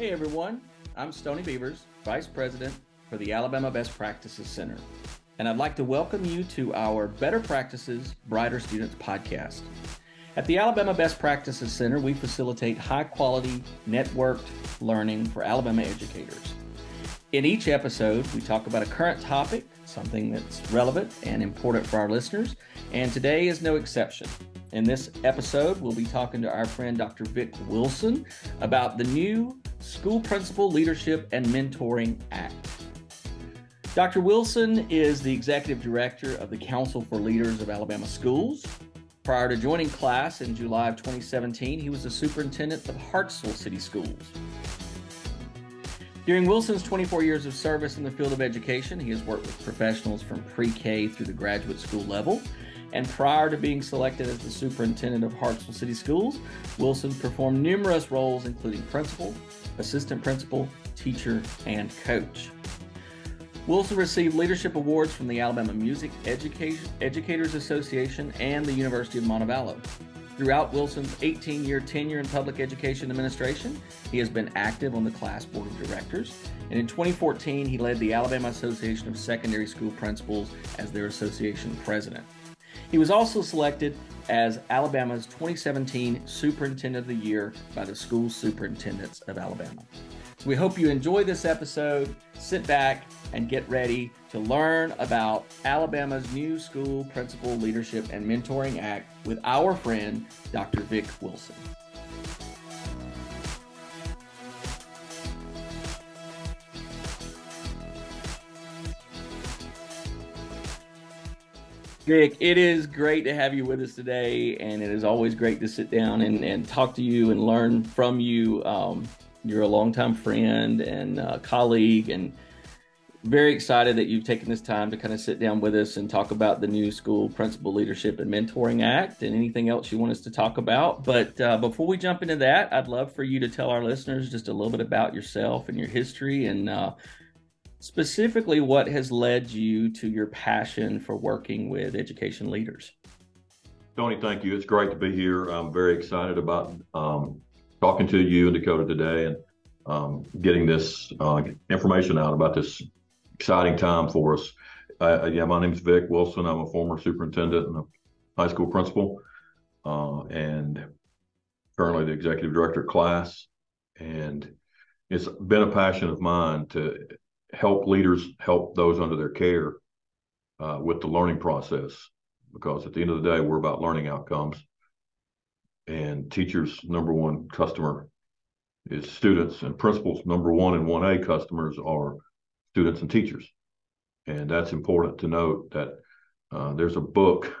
Hey everyone, I'm Stony Beavers, Vice President for the Alabama Best Practices Center, and I'd like to welcome you to our Better Practices, Brighter Students podcast. At the Alabama Best Practices Center, we facilitate high quality, networked learning for Alabama educators. In each episode, we talk about a current topic, something that's relevant and important for our listeners, and today is no exception. In this episode, we'll be talking to our friend Dr. Vic Wilson about the new School Principal Leadership and Mentoring Act. Dr. Wilson is the executive director of the Council for Leaders of Alabama Schools. Prior to joining CLAS in July of 2017, he was the superintendent of Hartselle City Schools. During Wilson's 24 years of service in the field of education, he has worked with professionals from pre K through the graduate school level and prior to being selected as the superintendent of Hartselle City Schools, Wilson performed numerous roles, including principal, assistant principal, teacher, and coach. Wilson received leadership awards from the Alabama Music Educators Association and the University of Montevallo. Throughout Wilson's 18 year tenure in public education administration, he has been active on the CLAS board of directors. And in 2014, he led the Alabama Association of Secondary School Principals as their association president. He was also selected as Alabama's 2017 Superintendent of the Year by the School Superintendents of Alabama. We hope you enjoy this episode. Sit back and get ready to learn about Alabama's new School Principal Leadership and Mentoring Act with our friend, Dr. Vic Wilson. Vic, it is great to have you with us today, and it is always great to sit down and, and talk to you and learn from you. Um, you're a longtime friend and uh, colleague, and very excited that you've taken this time to kind of sit down with us and talk about the new School Principal Leadership and Mentoring Act and anything else you want us to talk about. But uh, before we jump into that, I'd love for you to tell our listeners just a little bit about yourself and your history and uh, specifically what has led you to your passion for working with education leaders. Stony, thank you. It's great to be here. I'm very excited about um, talking to you and Dakota today and um, getting this uh, information out about this exciting time for us. Uh, yeah, my name is Vic Wilson. I'm a former superintendent and a high school principal, uh, and currently the executive director of CLAS. And it's been a passion of mine to help leaders help those under their care uh, with the learning process. Because at the end of the day we're about learning outcomes. And teachers number one customer is students and principals number one and 1a customers are students and teachers. And that's important to note that uh, there's a book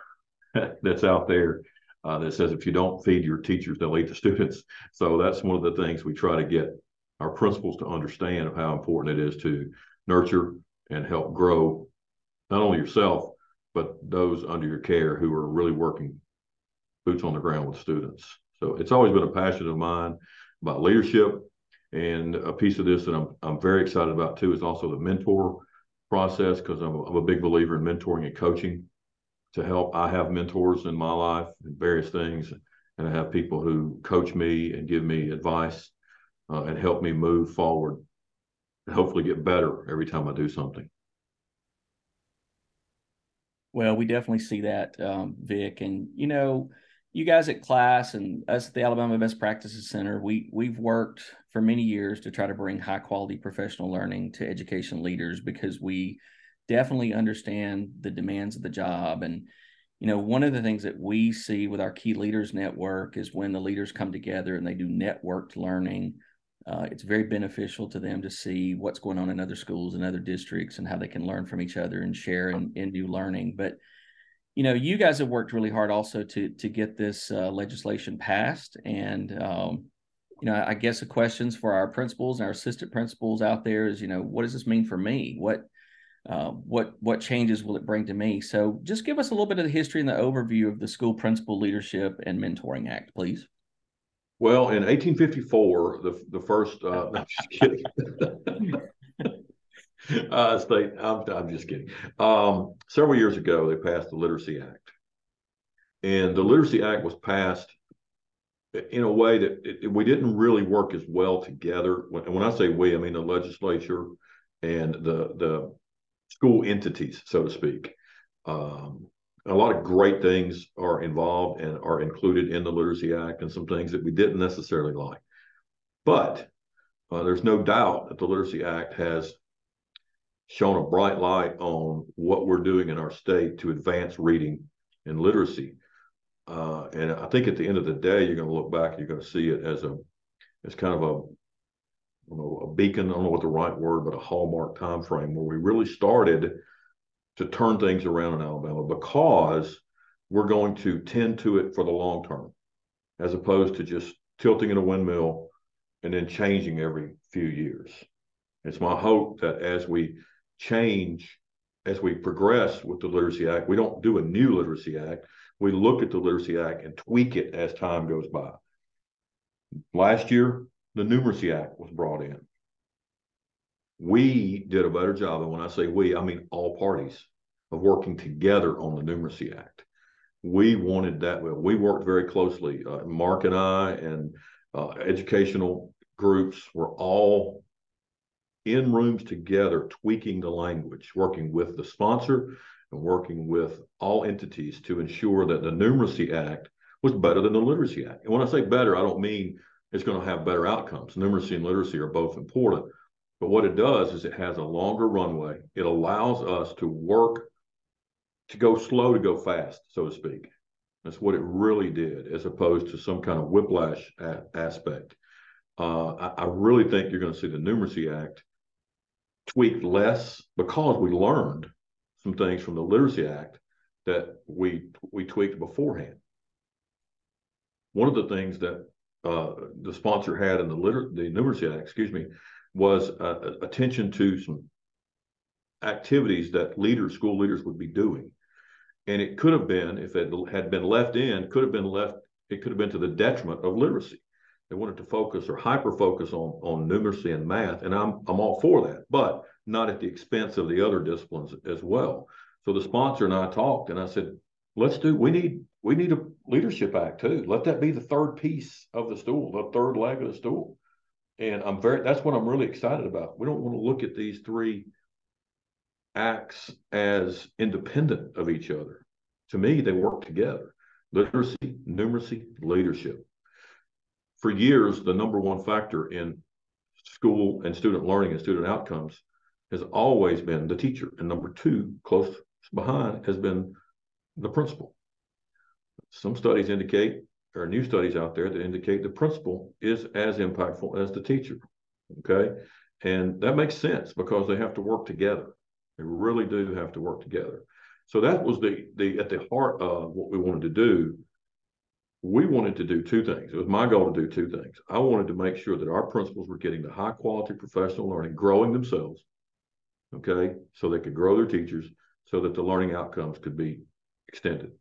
that's out there uh, that says if you don't feed your teachers they'll eat the students. So that's one of the things we try to get our principals to understand of how important it is to nurture and help grow not only yourself but those under your care who are really working boots on the ground with students. So it's always been a passion of mine about leadership. And a piece of this that I'm, I'm very excited about too is also the mentor process because I'm, I'm, a big believer in mentoring and coaching to help. I have mentors in my life and various things, and I have people who coach me and give me advice uh, and help me move forward and hopefully get better every time I do something. Well, we definitely see that, um, Vic. And you know, you guys at CLAS and us at the Alabama Best Practices Center, we we've worked for many years to try to bring high quality professional learning to education leaders because we definitely understand the demands of the job and you know one of the things that we see with our key leaders network is when the leaders come together and they do networked learning uh, it's very beneficial to them to see what's going on in other schools and other districts and how they can learn from each other and share in new learning. But you know, you guys have worked really hard also to to get this uh, legislation passed, and um, you know, I guess the questions for our principals and our assistant principals out there is, you know, what does this mean for me? What uh, what what changes will it bring to me? So, just give us a little bit of the history and the overview of the School Principal Leadership and Mentoring Act, please. Well, in 1854, the the first. Uh, just kidding. uh, state. I'm, I'm just kidding. Um, several years ago, they passed the Literacy Act, and the Literacy Act was passed in a way that it, we didn't really work as well together. When, and when I say we, I mean the legislature and the the school entities, so to speak. Um, a lot of great things are involved and are included in the Literacy Act, and some things that we didn't necessarily like. But uh, there's no doubt that the Literacy Act has shown a bright light on what we're doing in our state to advance reading and literacy. Uh, and I think at the end of the day, you're going to look back you're going to see it as a as kind of a you know, a beacon. I don't know what the right word, but a hallmark time frame where we really started to turn things around in Alabama because we're going to tend to it for the long term, as opposed to just tilting in a windmill and then changing every few years. It's my hope that as we change, as we progress with the Literacy Act, we don't do a new Literacy Act. We look at the Literacy Act and tweak it as time goes by. Last year, the Numeracy Act was brought in. We did a better job, and when I say we, I mean all parties, of working together on the Numeracy Act. We wanted that. We worked very closely. Uh, Mark and I and uh, educational groups were all in rooms together, tweaking the language, working with the sponsor and working with all entities to ensure that the Numeracy Act was better than the Literacy Act. And when I say better, I don't mean it's going to have better outcomes. Numeracy and literacy are both important. But what it does is it has a longer runway. It allows us to work to go slow to go fast, so to speak. That's what it really did, as opposed to some kind of whiplash a- aspect. Uh, I, I, really think you're going to see the Numeracy Act tweaked less because we learned some things from the Literacy Act that we we tweaked beforehand. One of the things that uh, the sponsor had in the liter- the Numeracy Act, excuse me, was uh, attention to some activities that leaders, school leaders, would be doing, and it could have been, if it had been left in, could have been left. It could have been to the detriment of literacy. They wanted to focus or hyper focus on on numeracy and math, and I'm I'm all for that, but not at the expense of the other disciplines as well. So the sponsor and I talked, and I said, let's do. We need we need a leadership act too. Let that be the third piece of the stool, the third leg of the stool. And I'm very that's what I'm really excited about. We don't want to look at these three acts as independent of each other. To me, they work together. Literacy, numeracy, leadership. For years, the number one factor in school and student learning and student outcomes has always been the teacher. And number two, close behind, has been the principal. Some studies indicate, or new studies out there that indicate the principal is as impactful as the teacher. Okay. And that makes sense because they have to work together. They really do have to work together. So that was the the at the heart of what we wanted to do. We wanted to do two things. It was my goal to do two things. I wanted to make sure that our principals were getting the high quality professional learning, growing themselves, okay, so they could grow their teachers, so that the learning outcomes could be extended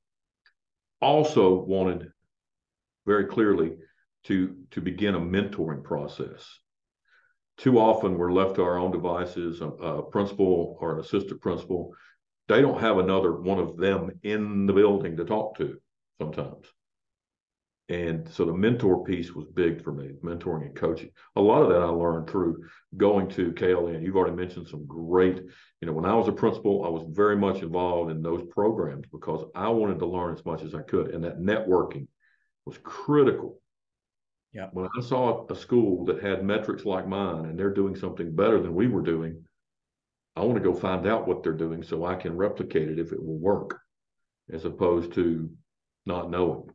also wanted very clearly to to begin a mentoring process. Too often we're left to our own devices. A, a principal or an assistant principal, they don't have another one of them in the building to talk to sometimes. And so the mentor piece was big for me, mentoring and coaching. A lot of that I learned through going to KLN. You've already mentioned some great, you know, when I was a principal, I was very much involved in those programs because I wanted to learn as much as I could. And that networking was critical. Yeah. When I saw a school that had metrics like mine and they're doing something better than we were doing, I want to go find out what they're doing so I can replicate it if it will work, as opposed to not knowing.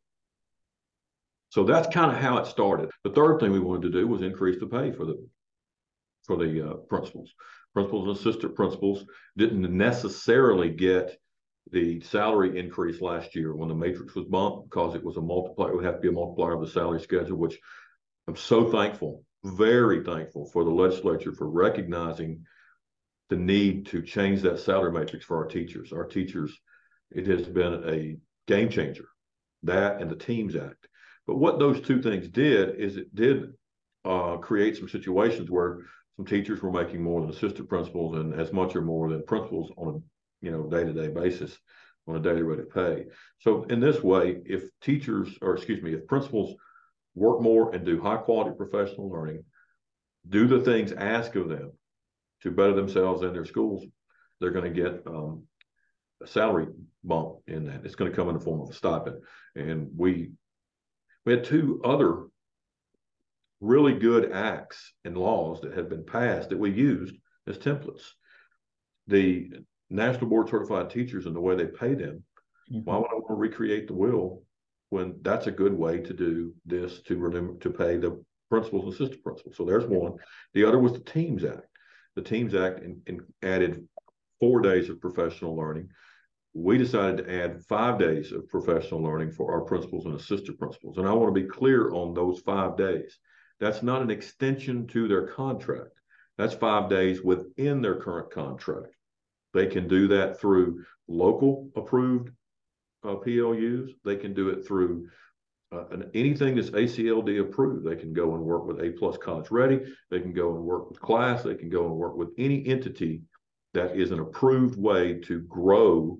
So that's kind of how it started. The third thing we wanted to do was increase the pay for the for the uh, principals. Principals and assistant principals didn't necessarily get the salary increase last year when the matrix was bumped because it was a multiplier. It would have to be a multiplier of the salary schedule, which I'm so thankful, very thankful for the legislature for recognizing the need to change that salary matrix for our teachers. Our teachers, it has been a game changer. That and the Teams Act but what those two things did is it did uh, create some situations where some teachers were making more than assistant principals and as much or more than principals on a you know day-to-day basis on a daily rate of pay. So in this way, if teachers or excuse me, if principals work more and do high quality professional learning, do the things asked of them to better themselves and their schools, they're going to get um, a salary bump in that. It's going to come in the form of a stipend. And we we had two other really good acts and laws that had been passed that we used as templates. The National Board Certified Teachers and the way they pay them. Mm-hmm. Why would I want to recreate the will when that's a good way to do this to remember to pay the principals and assistant principals? So there's one. The other was the Teams Act. The Teams Act in, in added four days of professional learning. We decided to add five days of professional learning for our principals and assistant principals. And I want to be clear on those five days. That's not an extension to their contract. That's five days within their current contract. They can do that through local approved uh, PLUs. They can do it through uh, anything that's ACLD approved. They can go and work with A Plus College Ready. They can go and work with CLAS. They can go and work with any entity that is an approved way to grow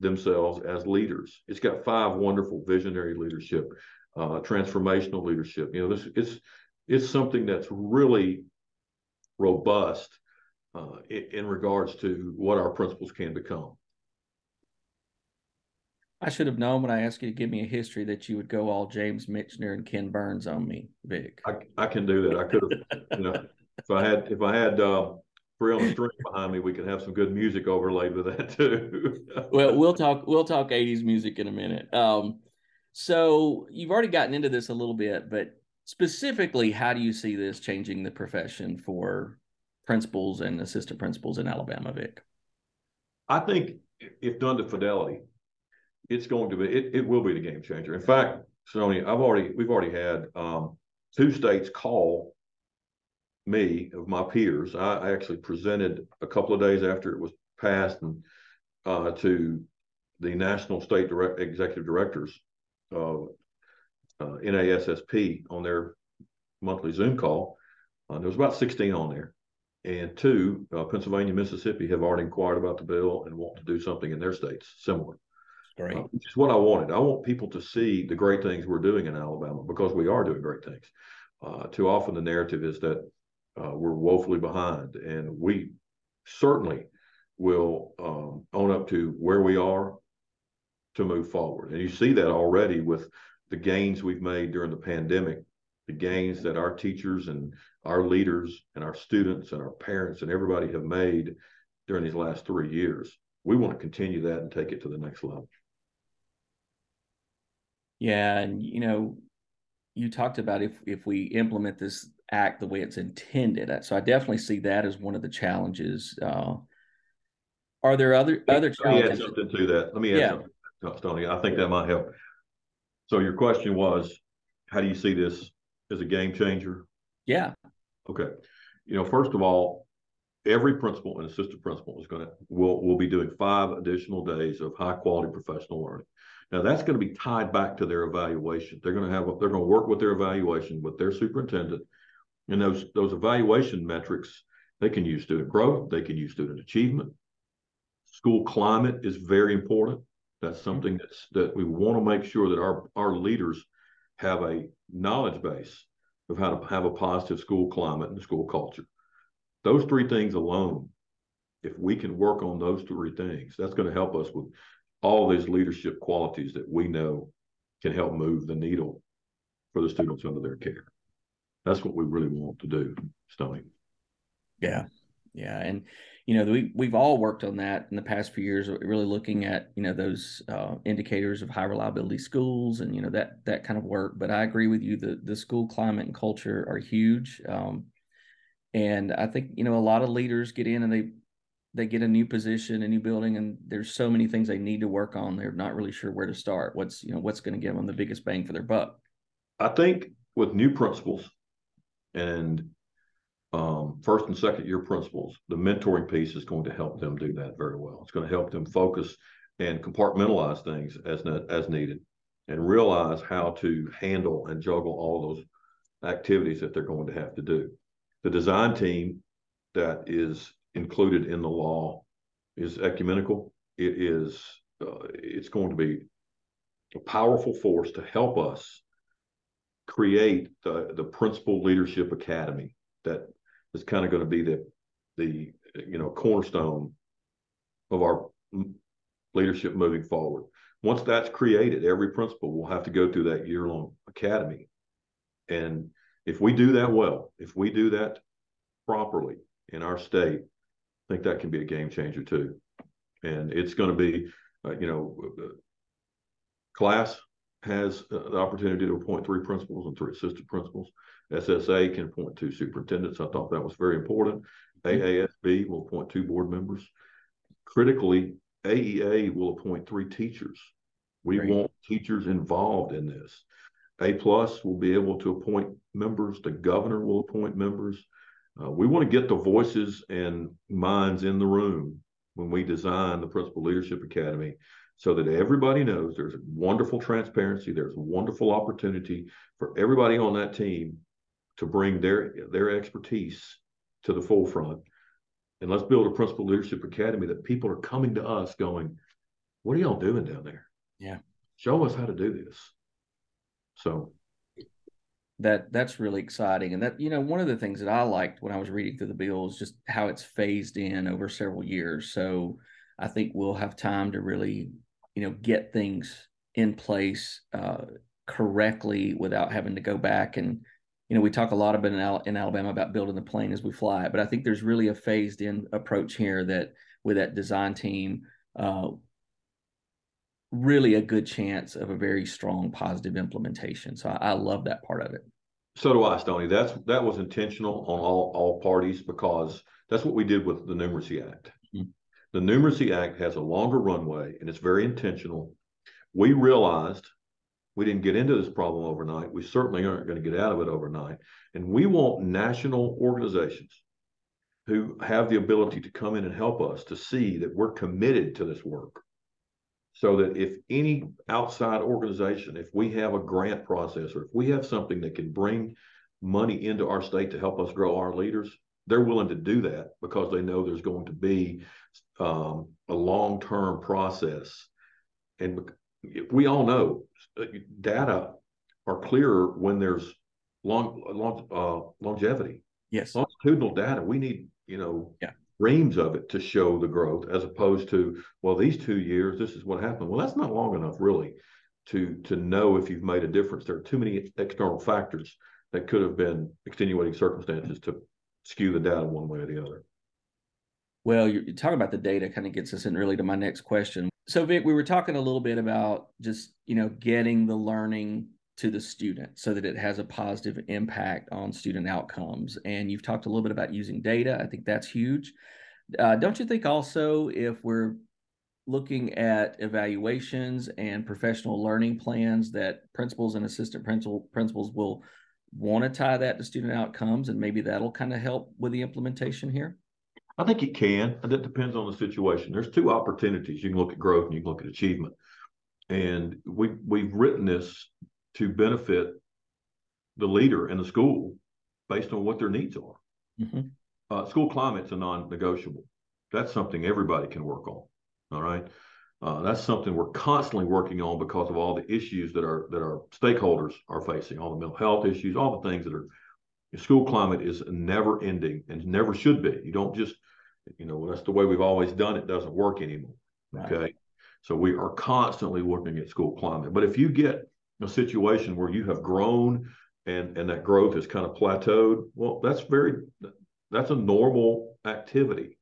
themselves as leaders. It's got five wonderful visionary leadership, uh, transformational leadership. You know, this it's it's something that's really robust uh, in, in regards to what our principals can become. I should have known when I asked you to give me a history that you would go all James Michener and Ken Burns on me, Vic. I, I can do that. I could have, you know, if I had if I had uh, three on the string behind me, we could have some good music overlaid with that too. well, we'll talk we'll talk '80s music in a minute. Um, so you've already gotten into this a little bit, but specifically, how do you see this changing the profession for principals and assistant principals in Alabama, Vic? I think if done to fidelity, it's going to be it, it will be the game changer. In fact, Stony, I've already we've already had um, two states call me of my peers. I, actually presented a couple of days after it was passed and uh, to the national state direct, executive directors of uh, NASSP on their monthly Zoom call. Uh, there was about 16 on there. And two, uh, Pennsylvania, Mississippi have already inquired about the bill and want to do something in their states similar. Great. Uh, which is what I wanted. I want people to see the great things we're doing in Alabama because we are doing great things. Uh, too often the narrative is that uh, we're woefully behind, and we certainly will um, own up to where we are to move forward. And you see that already with the gains we've made during the pandemic, the gains that our teachers and our leaders and our students and our parents and everybody have made during these last three years. We want to continue that and take it to the next level. Yeah, and you know, you talked about if if we implement this act the way it's intended, so I definitely see that as one of the challenges. Uh, are there other other challenges? Let me add something to that. Let me add yeah. something, Stony. I think that might help. So your question was, how do you see this as a game changer? Yeah. Okay. You know, first of all, every principal and assistant principal is going to will will be doing five additional days of high quality professional learning. Now that's going to be tied back to their evaluation. They're going to have they're going to work with their evaluation with their superintendent, and those those evaluation metrics they can use student growth, they can use student achievement. School climate is very important. That's mm-hmm. something that's that we want to make sure that our our leaders have a knowledge base of how to have a positive school climate and school culture. Those three things alone, if we can work on those three things, that's going to help us with all these leadership qualities that we know can help move the needle for the students under their care. That's what we really want to do, Stony. Yeah. Yeah. And, you know, we, we've all worked on that in the past few years, really looking at, you know, those uh, indicators of high reliability schools and, you know, that, that kind of work. But I agree with you. The, the school climate and culture are huge. Um, and I think, you know, a lot of leaders get in and they, they get a new position, a new building, and there's so many things they need to work on. They're not really sure where to start. What's you know what's going to give them the biggest bang for their buck. I think with new principals and um, first and second year principals, the mentoring piece is going to help them do that very well. It's going to help them focus and compartmentalize things as as needed, and realize how to handle and juggle all those activities that they're going to have to do. The design team that is included in the law is ecumenical. It is uh, it's going to be a powerful force to help us create the the principal leadership academy that is kind of going to be the the you know cornerstone of our leadership moving forward. Once that's created, every principal will have to go through that year long academy. And if we do that well, if we do that properly in our state, I think that can be a game changer too. And it's going to be, uh, you know, CLAS has uh, the opportunity to appoint three principals and three assistant principals. SSA can appoint two superintendents. I thought that was very important. Mm-hmm. AASB will appoint two board members. Critically, AEA will appoint three teachers. We Great. want teachers involved in this. A plus will be able to appoint members. The governor will appoint members. Uh, we want to get the voices and minds in the room when we design the Principal Leadership Academy so that everybody knows there's wonderful transparency, there's wonderful opportunity for everybody on that team to bring their their expertise to the forefront. And let's build a Principal Leadership Academy that people are coming to us going, What are y'all doing down there? Yeah. Show us how to do this. So that that's really exciting and that you know one of the things that i liked when i was reading through the bill is just how it's phased in over several years so i think we'll have time to really you know get things in place uh, correctly without having to go back and you know we talk a lot about in, Al- in alabama about building the plane as we fly it but i think there's really a phased in approach here that with that design team uh, really a good chance of a very strong positive implementation. So I, I love that part of it. So do I, Stony. That's that was intentional on all all parties because that's what we did with the Numeracy Act. Mm-hmm. The Numeracy Act has a longer runway and it's very intentional. We realized we didn't get into this problem overnight. We certainly aren't going to get out of it overnight. And we want national organizations who have the ability to come in and help us to see that we're committed to this work so that if any outside organization, if we have a grant process or if we have something that can bring money into our state to help us grow our leaders, they're willing to do that because they know there's going to be um, a long term process. And we all know uh, data are clearer when there's long, long uh, longevity. Yes. Longitudinal data. We need, you know, yeah reams of it to show the growth as opposed to well these two years this is what happened well that's not long enough really to to know if you've made a difference there are too many external factors that could have been extenuating circumstances to skew the data one way or the other well you're, you're talking about the data kind of gets us in really to my next question so vic we were talking a little bit about just you know getting the learning to the student so that it has a positive impact on student outcomes. And you've talked a little bit about using data. I think that's huge. Uh, don't you think also if we're looking at evaluations and professional learning plans that principals and assistant principal principals will want to tie that to student outcomes and maybe that'll kind of help with the implementation here? I think it can. That depends on the situation. There's two opportunities. You can look at growth and you can look at achievement. And we we've written this to benefit the leader and the school based on what their needs are. Mm-hmm. Uh, school climate's a non-negotiable. That's something everybody can work on. All right. Uh, that's something we're constantly working on because of all the issues that our that our stakeholders are facing, all the mental health issues, all the things that are. School climate is never ending and never should be. You don't just, you know, that's the way we've always done it. Doesn't work anymore. Right. Okay, so we are constantly looking at school climate. But if you get a situation where you have grown and and that growth has kind of plateaued well that's very that's a normal activity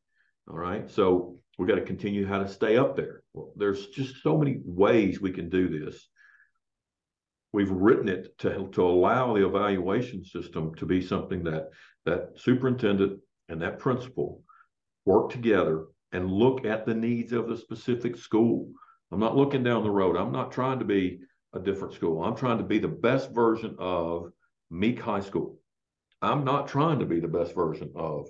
all right so we got to continue how to stay up there well there's just so many ways we can do this we've written it to to allow the evaluation system to be something that that superintendent and that principal work together and look at the needs of the specific school i'm not looking down the road i'm not trying to be a different school. I'm trying to be the best version of Meek High School. I'm not trying to be the best version of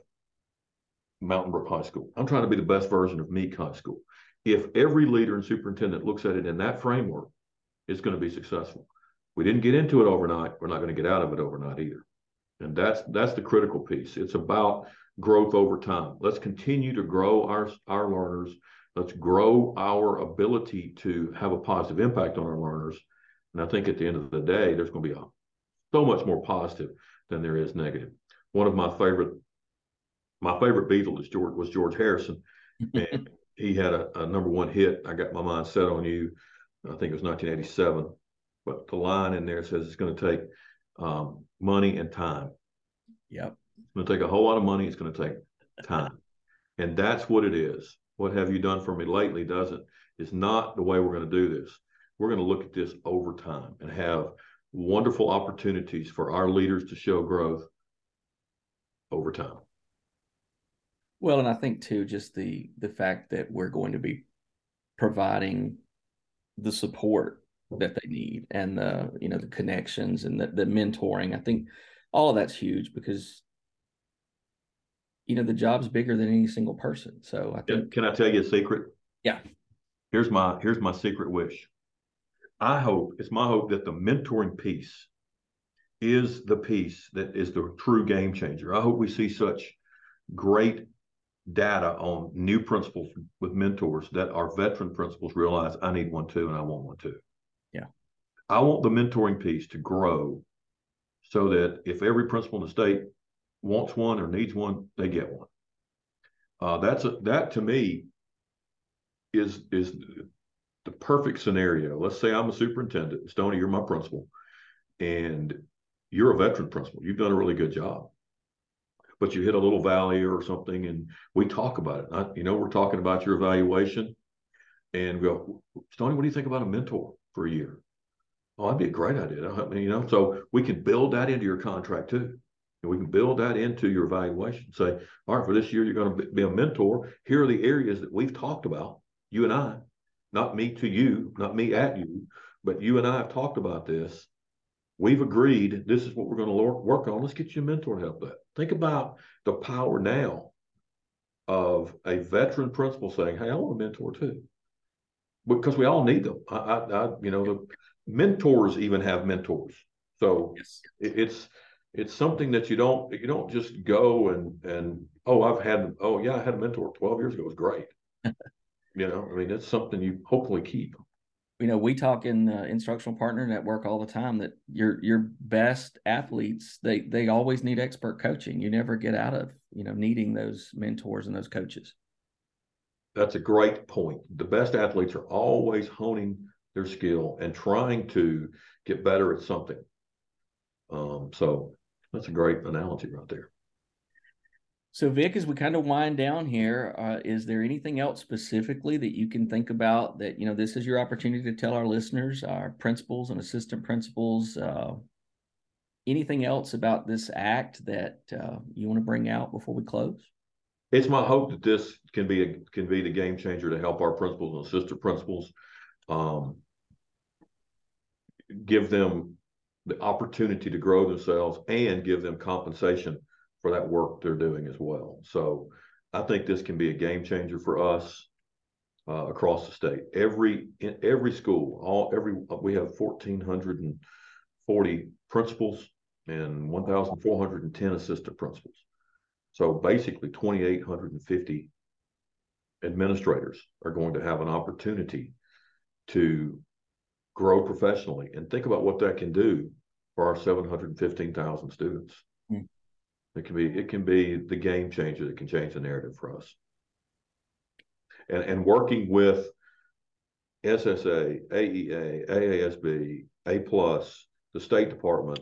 Mountain Brook High School. I'm trying to be the best version of Meek High School. If every leader and superintendent looks at it in that framework, it's going to be successful. We didn't get into it overnight. We're not going to get out of it overnight either. And that's that's the critical piece. It's about growth over time. Let's continue to grow our our learners. Let's grow our ability to have a positive impact on our learners and I think at the end of the day, there's going to be a so much more positive than there is negative. One of my favorite my favorite Beatle is George was George Harrison, and he had a, a, number one hit. I got my mind set on you. I think it was 1987, but the line in there says it's going to take um, money and time. Yep, it's going to take a whole lot of money. It's going to take time, and that's what it is. What have you done for me lately? Doesn't is not the way we're going to do this. We're going to look at this over time and have wonderful opportunities for our leaders to show growth over time. Well, and I think too, just the the fact that we're going to be providing the support that they need and the you know the connections and the, the mentoring. I think all of that's huge because you know the job's bigger than any single person. So I think. Can I tell you a secret? Yeah. Here's my here's my secret wish. I hope it's my hope that the mentoring piece is the piece that is the true game changer. I hope we see such great data on new principals with mentors that our veteran principals realize I need one too and I want one too. Yeah. I want the mentoring piece to grow so that if every principal in the state wants one or needs one, they get one. Uh, that's a, that to me is is the perfect scenario. Let's say I'm a superintendent, Stony, you're my principal, and you're a veteran principal. You've done a really good job but you hit a little valley or something, and we talk about it. I, you know, we're talking about your evaluation, and we go, Stony, what do you think about a mentor for a year? Oh, that'd be a great idea. I mean, you know, so we can build that into your contract too. And we can build that into your evaluation. Say, all right, for this year, you're going to be a mentor. Here are the areas that we've talked about, you and I, not me to you, not me at you, but you and I have talked about this. We've agreed this is what we're going to work on. Let's get you a mentor to help that. Think about the power now of a veteran principal saying, "Hey, I want a mentor too," because we all need them. I, I, I you know, the mentors even have mentors, so yes. it, it's it's something that you don't you don't just go and and oh I've had oh yeah I had a mentor 12 years ago it was great. You know I mean it's something you hopefully keep. You know we talk in the instructional partner network all the time that your your best athletes they they always need expert coaching. You never get out of you know needing those mentors and those coaches. That's a great point. The best athletes are always honing their skill and trying to get better at something. Um, so that's a great analogy right there so, Vic, as we kind of wind down here, uh, is there anything else specifically that you can think about that, you know, this is your opportunity to tell our listeners, our principals and assistant principals, uh, anything else about this act that uh, you want to bring out before we close? It's my hope that this can be a, can be the game changer to help our principals and assistant principals, um, give them the opportunity to grow themselves and give them compensation for that work they're doing as well. So I think this can be a game changer for us uh, across the state. Every in every school, all every we have 1,440 principals and 1,410 assistant principals. So basically, 2,850 administrators are going to have an opportunity to grow professionally and think about what that can do for our 715,000 students. It can be it can be the game changer that can change the narrative for us. And and working with SSA, AEA, AASB, A plus, the State Department,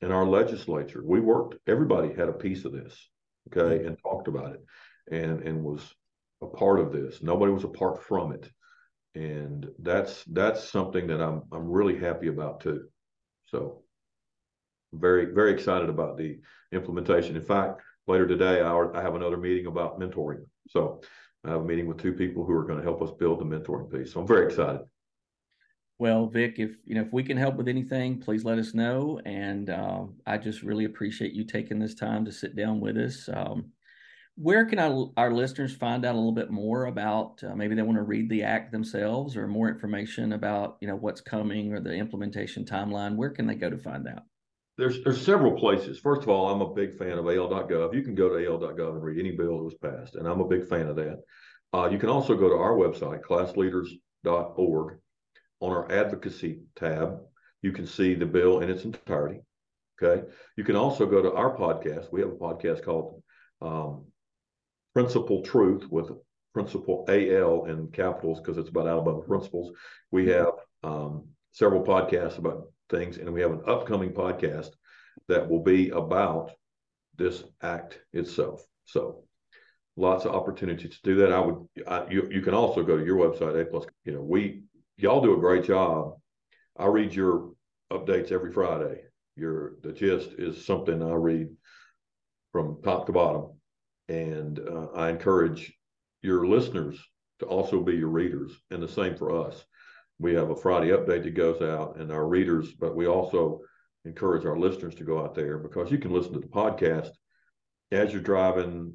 and our legislature, we worked. Everybody had a piece of this, okay, mm-hmm. and talked about it, and and was a part of this. Nobody was apart from it, and that's that's something that I'm I'm really happy about too. So very very excited about the implementation. In fact, later today I, I have another meeting about mentoring. So I have a meeting with two people who are going to help us build the mentoring piece. So I'm very excited. Well, Vic, if you know if we can help with anything, please let us know. And uh, I just really appreciate you taking this time to sit down with us. Um, where can our, our listeners find out a little bit more about uh, maybe they want to read the act themselves or more information about you know what's coming or the implementation timeline? Where can they go to find out? there's there's several places. First of all, I'm a big fan of AL.gov. You can go to AL.gov and read any bill that was passed, and I'm a big fan of that. Uh, you can also go to our website, clasleaders.org. On our advocacy tab, you can see the bill in its entirety. Okay. You can also go to our podcast. We have a podcast called um, Principal Truth with Principal AL in capitals because it's about Alabama principals. We have um, several podcasts about things, and we have an upcoming podcast that will be about this act itself. So lots of opportunities to do that. I would, I, you, you can also go to your website, A plus, you know, we, y'all do a great job. I read your updates every Friday. Your, the gist is something I read from top to bottom. And uh, I encourage your listeners to also be your readers and the same for us. We have a Friday update that goes out and our readers, but we also encourage our listeners to go out there because you can listen to the podcast as you're driving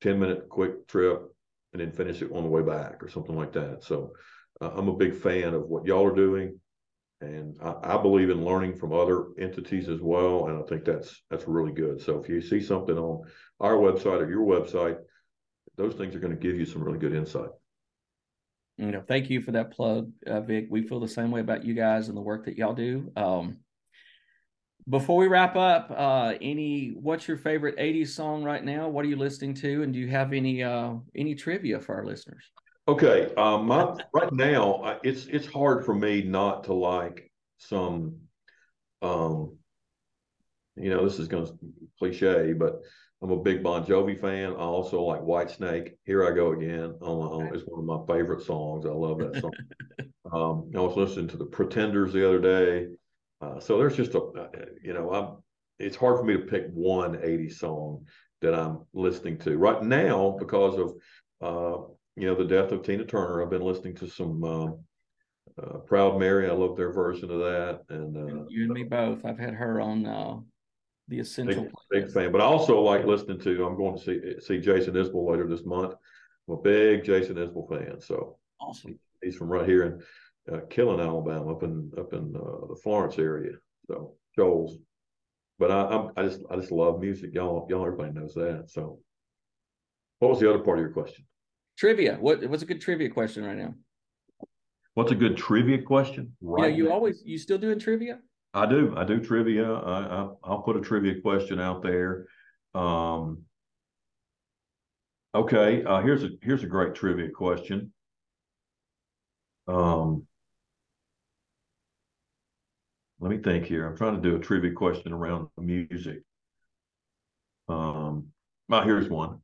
10 minute quick trip and then finish it on the way back or something like that. So uh, I'm a big fan of what y'all are doing. And I, I, believe in learning from other entities as well. And I think that's that's really good. So if you see something on our website or your website, those things are going to give you some really good insight. You know, thank you for that plug, uh, Vic. We feel the same way about you guys and the work that y'all do. Um, before we wrap up, uh, any what's your favorite '80s song right now? What are you listening to, and do you have any uh, any trivia for our listeners? Okay, um, my, right now it's it's hard for me not to like some, um, you know, this is going to cliche, but I'm a big Bon Jovi fan. I also like Whitesnake. Here I go again on my own. It's one of my favorite songs. I love that song. um, I was listening to the Pretenders the other day. Uh, so there's just a, uh, you know, I'm. It's hard for me to pick one 80s song that I'm listening to right now because of, uh, you know, the death of Tina Turner. I've been listening to some um, uh, Proud Mary. I love their version of that. And uh, you and me both. I've had her on uh, the essential. Big, big, fan, but I also like listening to. I'm going to see see Jason Isbell later this month. I'm a big Jason Isbell fan. So awesome. He's from right here, in uh, Killen, Alabama, up in up in uh, the Florence area. So Joel's, but I I'm, i just I just love music. Y'all y'all everybody knows that. So, what was the other part of your question? Trivia. What what's a good trivia question right now? What's a good trivia question? Right. You know, you always you still doing trivia? I do. I do trivia. I, I will put a trivia question out there. Um, okay. Uh, here's a here's a great trivia question. Um, let me think here. I'm trying to do a trivia question around music. Um, well, here's one.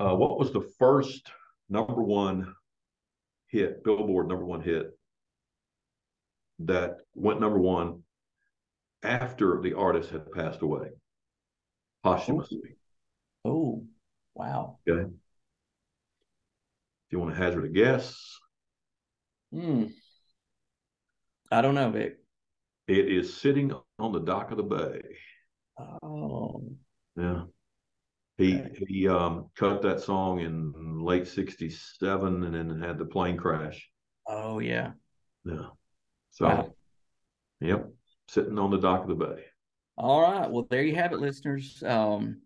Uh, what was the first number one hit, Billboard number one hit that went number one after the artist had passed away posthumously? Oh, wow. Okay. If you want to hazard a guess. Hmm. I don't know, Vic. It is sitting on the dock of the bay. Oh. Yeah. He okay. he um, cut that song in late '67, and then had the plane crash. Oh yeah. Yeah. So, wow. yep, sitting on the dock of the bay. All right. Well, there you have it, listeners. Um,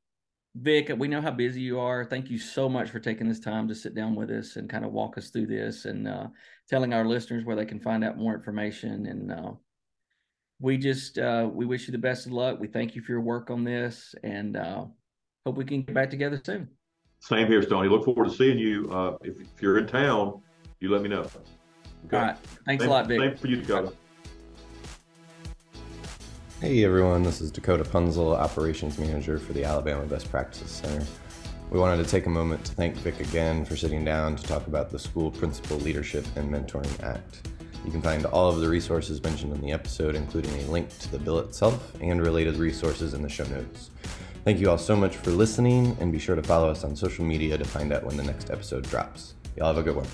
Vic, we know how busy you are. Thank you so much for taking this time to sit down with us and kind of walk us through this and uh, telling our listeners where they can find out more information. And uh, we just uh, we wish you the best of luck. We thank you for your work on this, and uh, hope we can get back together soon. Same here, Stony. Look forward to seeing you. Uh, if, if, you're in town, you let me know. Okay. All right. Thanks same, a lot, Vic. Same for you, Dakota. Hey everyone, this is Dakota Punzel, Operations Manager for the Alabama Best Practices Center. We wanted to take a moment to thank Vic again for sitting down to talk about the School Principal Leadership and Mentoring Act. You can find all of the resources mentioned in the episode, including a link to the bill itself and related resources in the show notes. Thank you all so much for listening, and be sure to follow us on social media to find out when the next episode drops. Y'all have a good one.